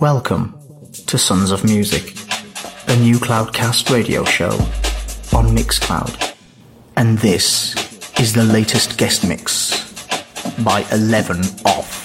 Welcome to Sons of Music, a new Cloudcast radio show on Mixcloud. And this is the latest guest mix by 11 Off.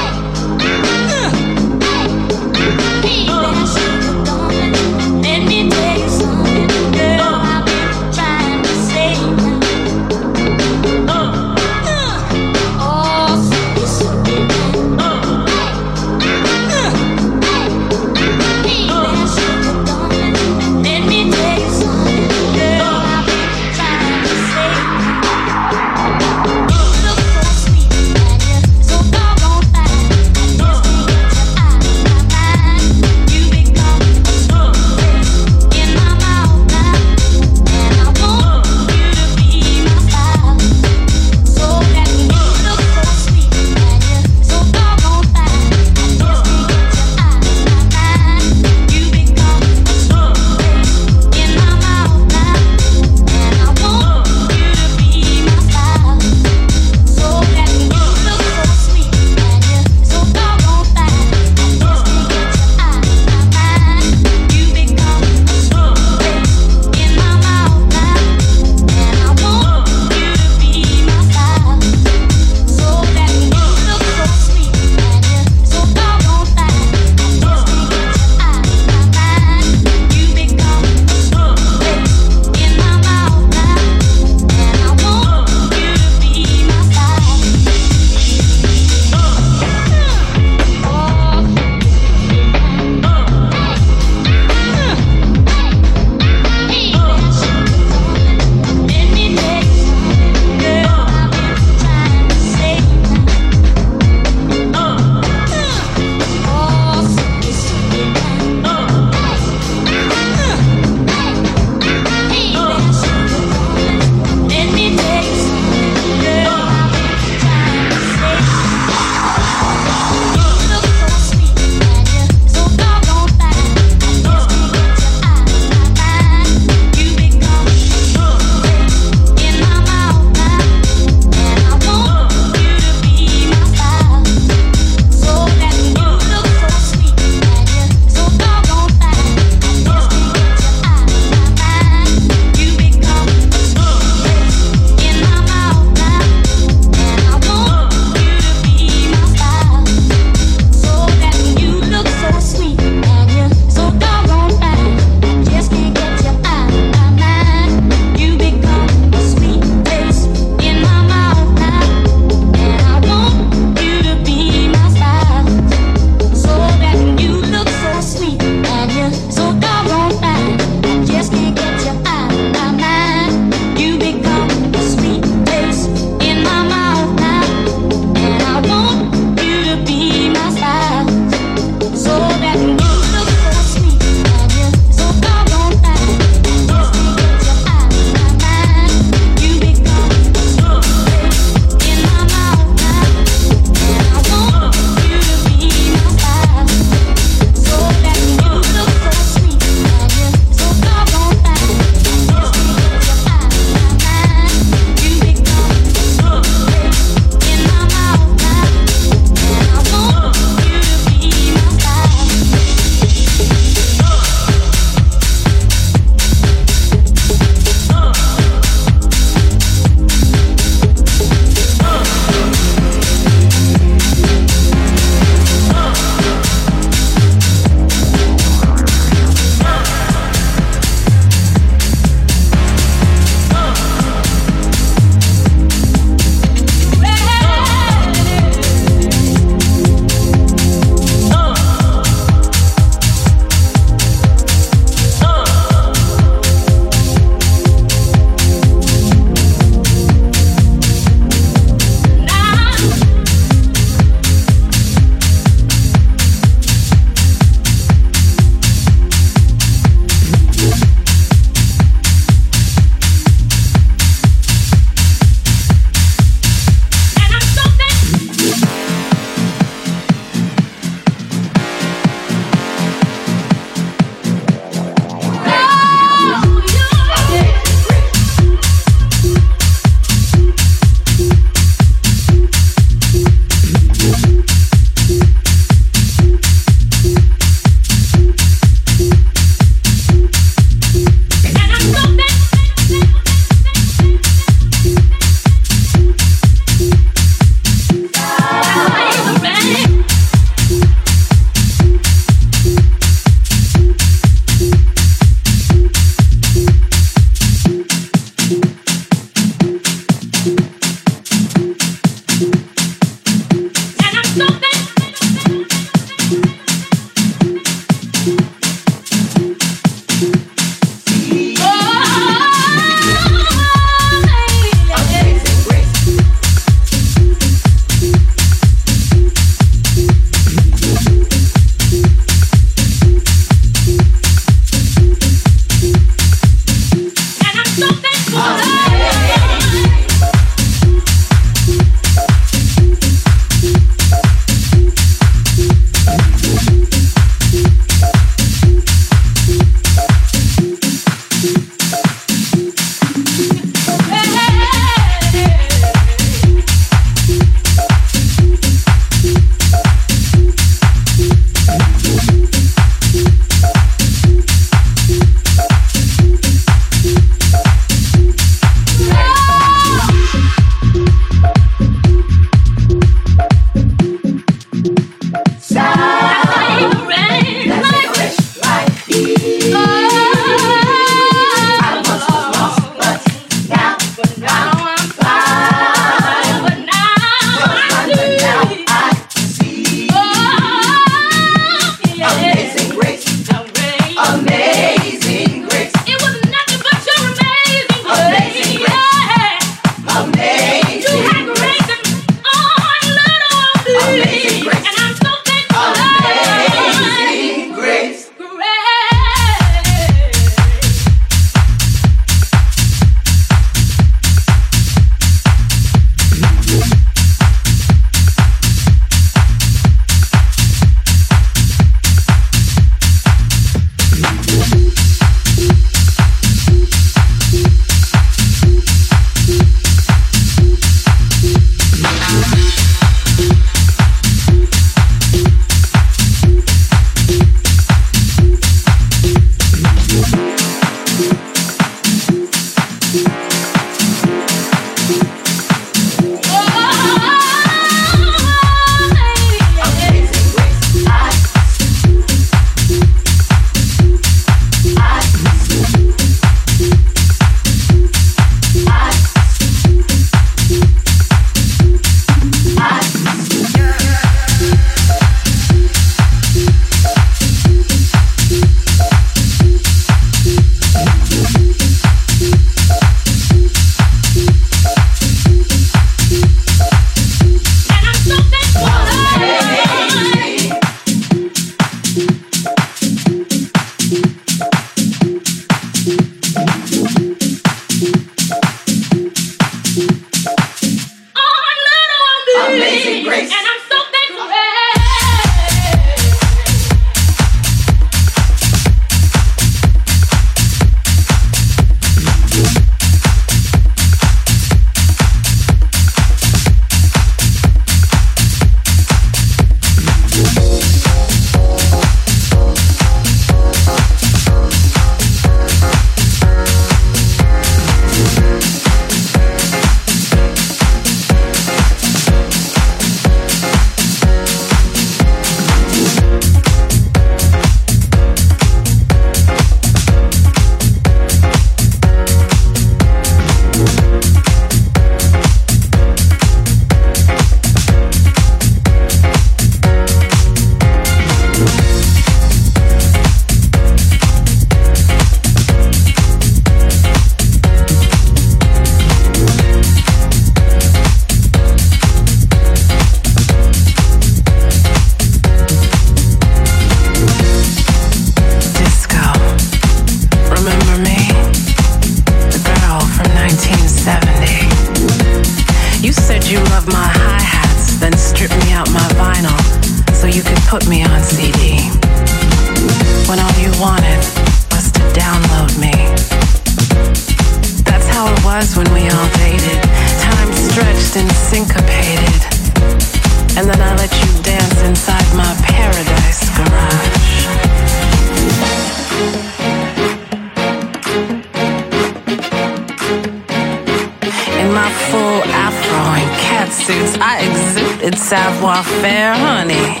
it's savoir faire, honey.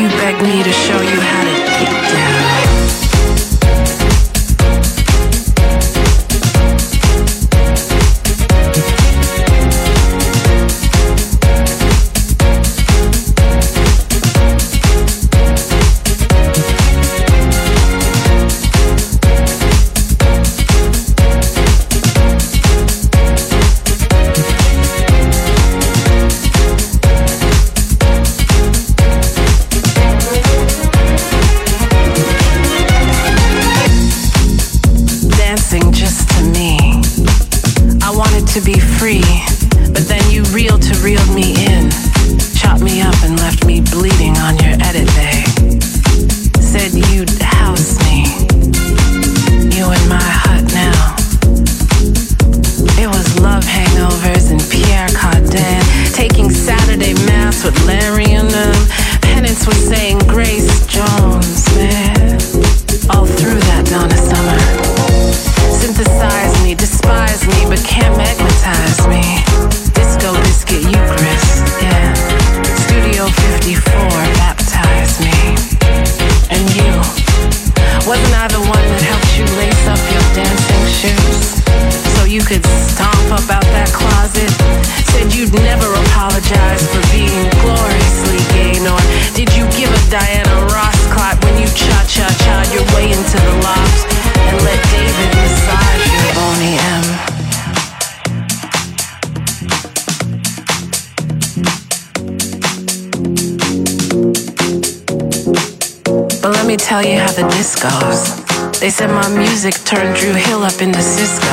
You beg me to show you how to They said my music turned Drew Hill up into Cisco.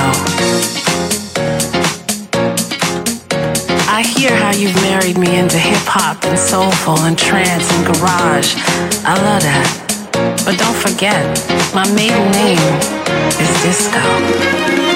I hear how you've married me into hip hop and soulful and trance and garage. I love that. But don't forget, my maiden name is Disco.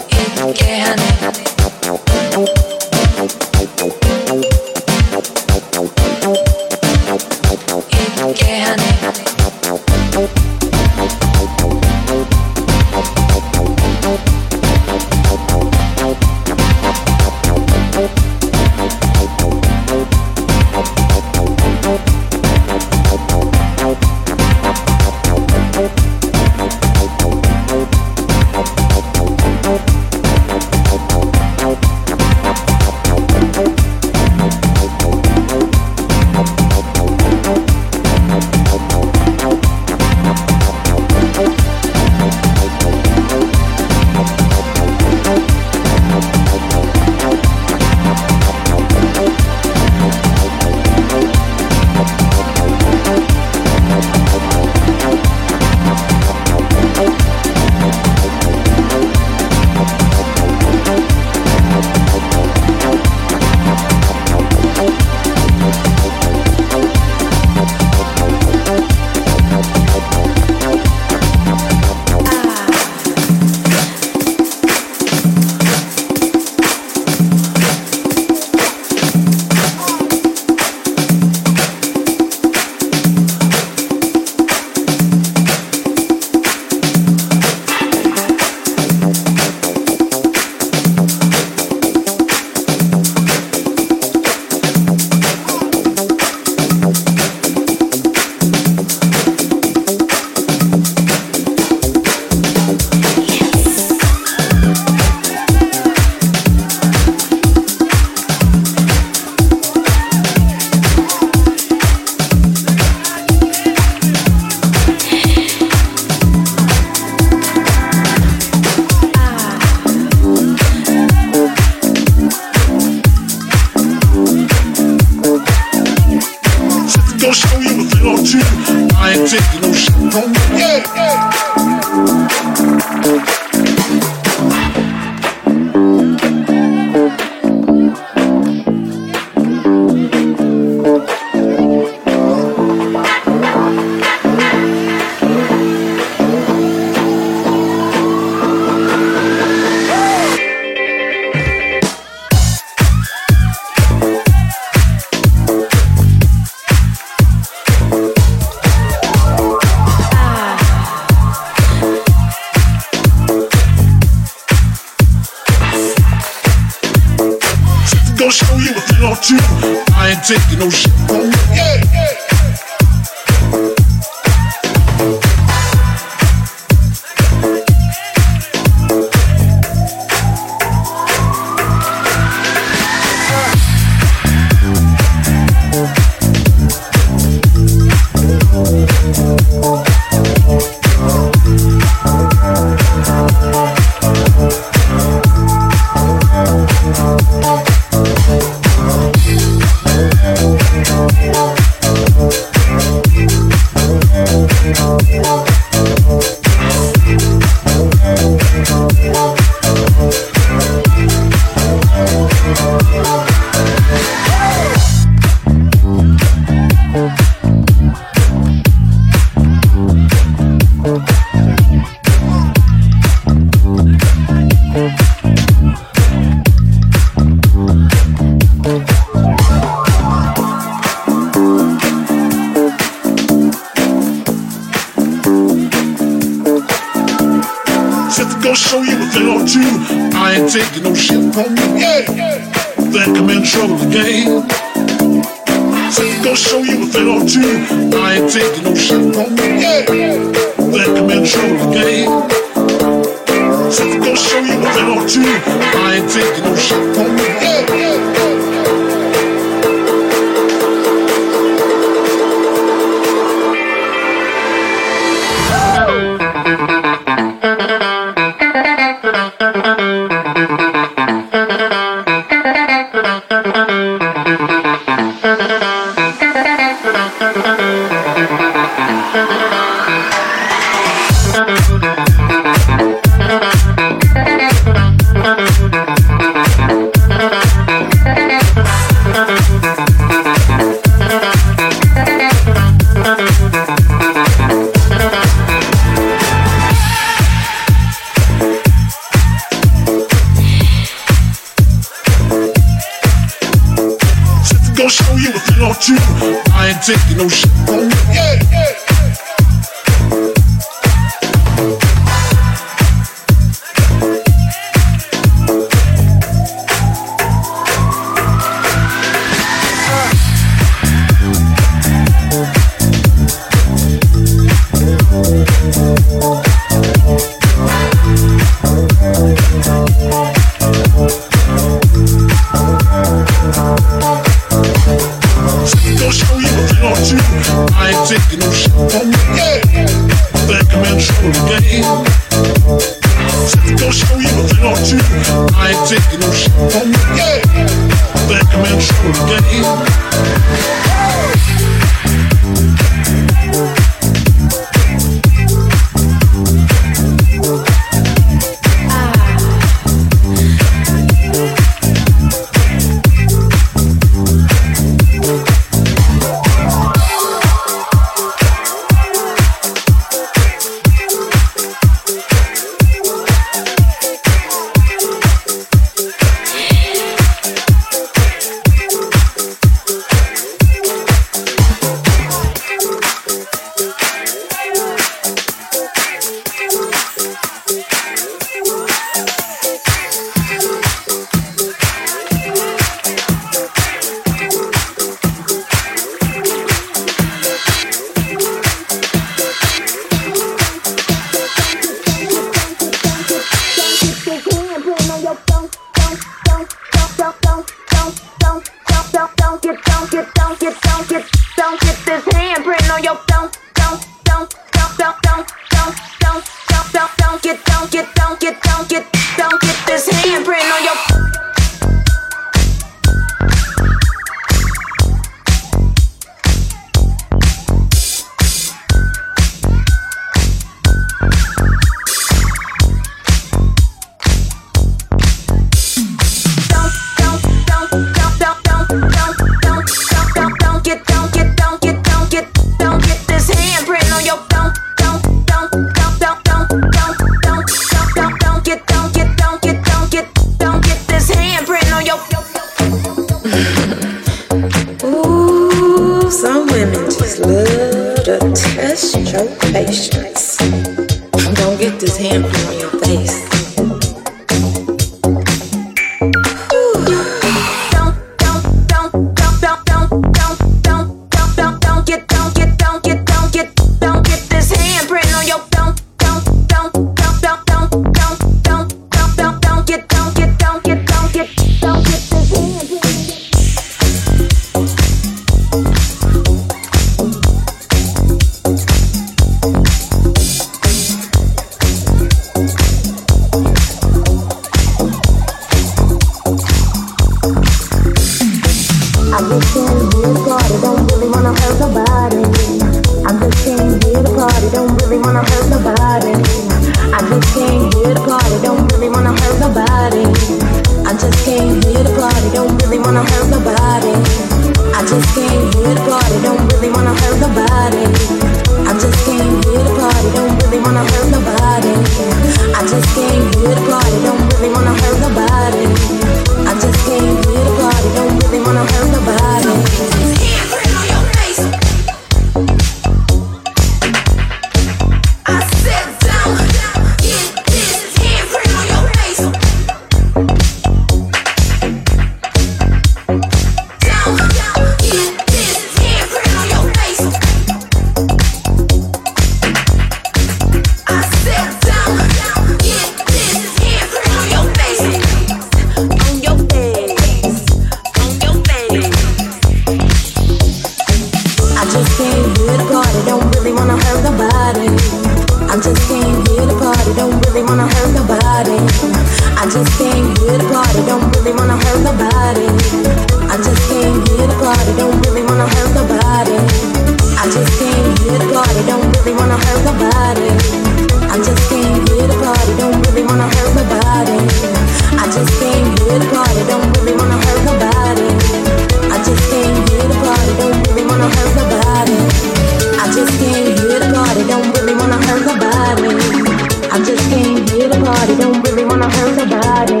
just came here to party, don't really wanna hurt nobody.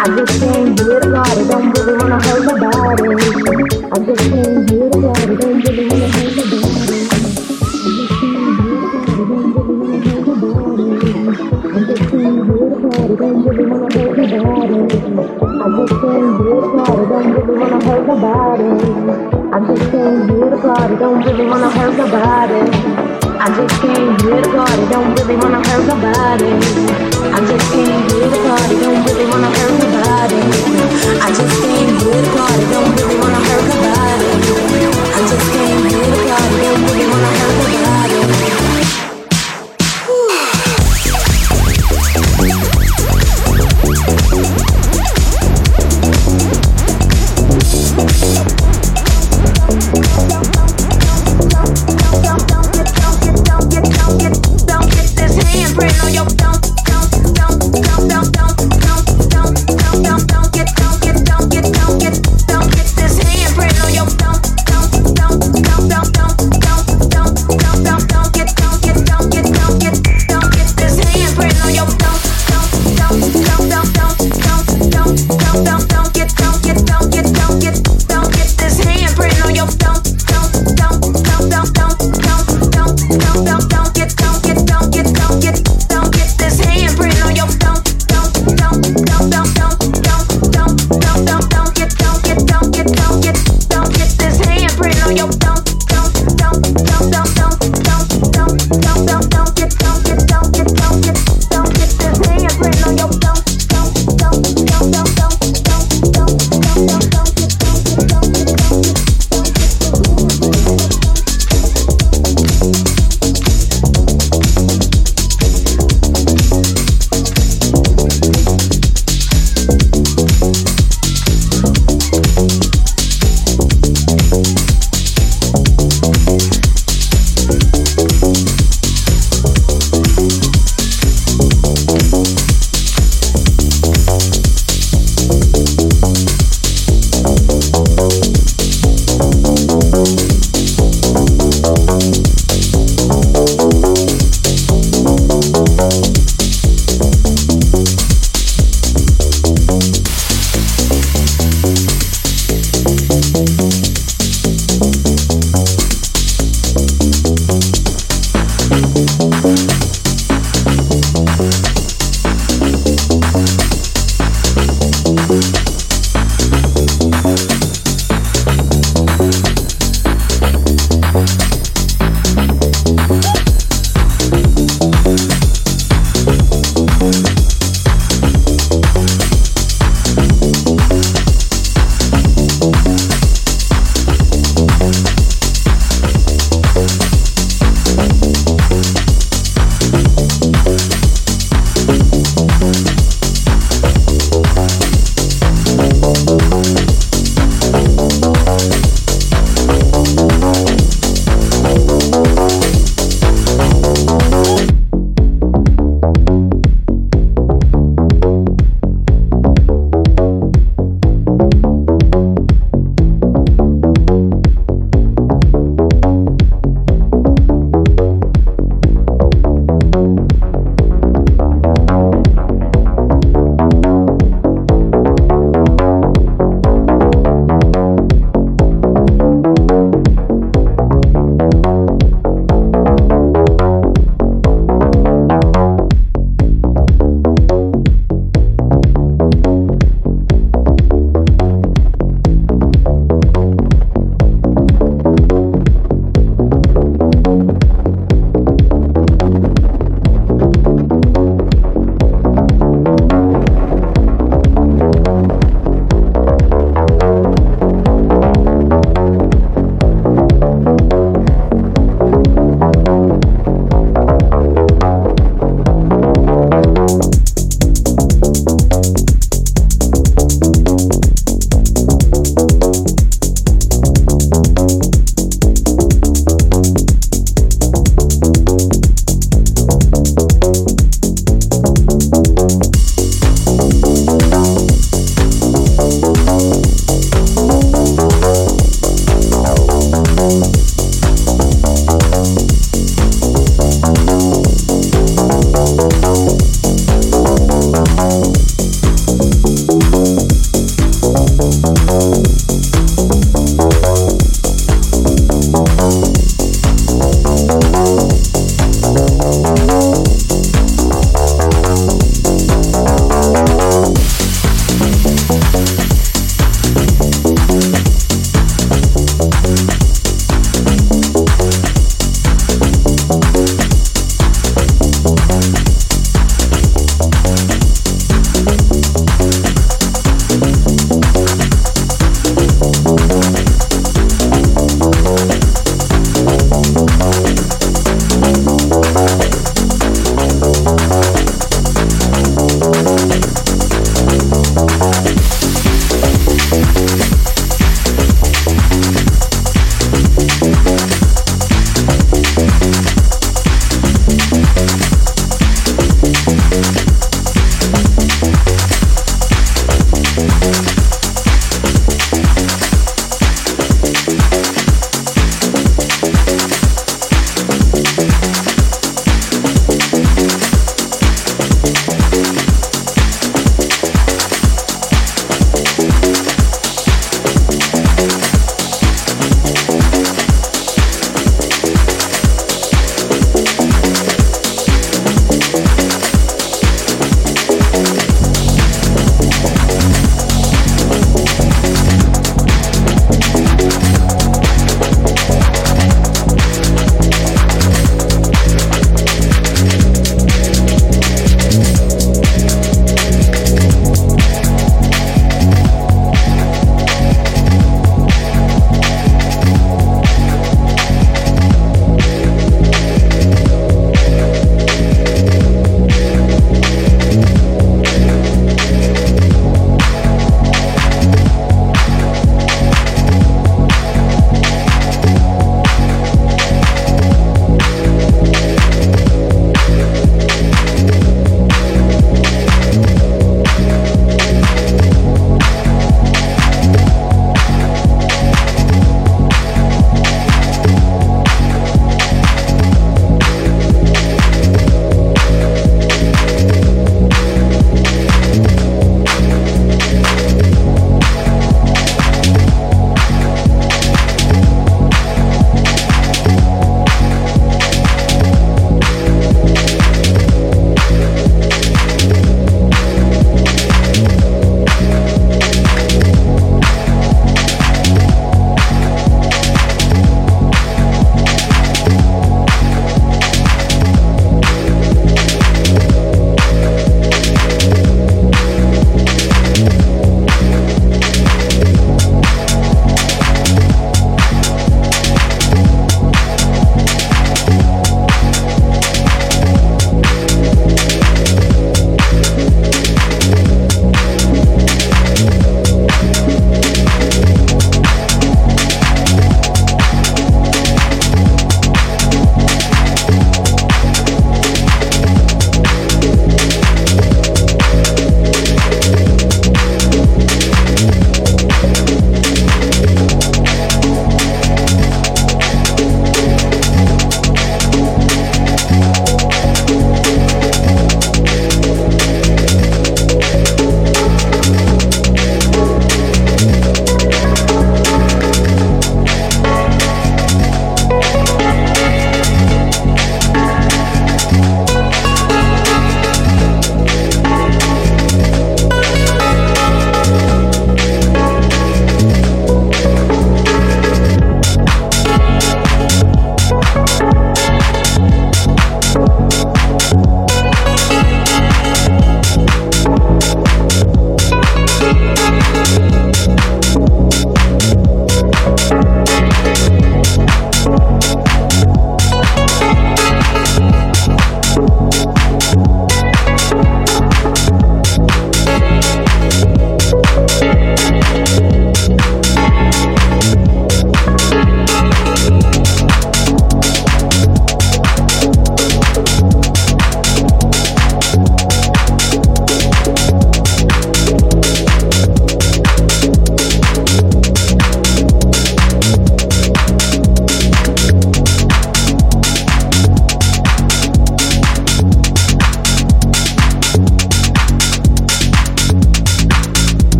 I just came here to party, don't really wanna hurt nobody. I just came here to party, don't really wanna hurt nobody. I'm just saying, you're party, don't really wanna hurt nobody. I'm just saying, you're party, don't really wanna hurt the. I just saying, you're party, don't really wanna hurt nobody. I just came here to party, don't really wanna hurt nobody. I just came here to party, don't really wanna hurt nobody. I just came here to party, don't really wanna hurt nobody. I just came here to party, don't really wanna hurt nobody.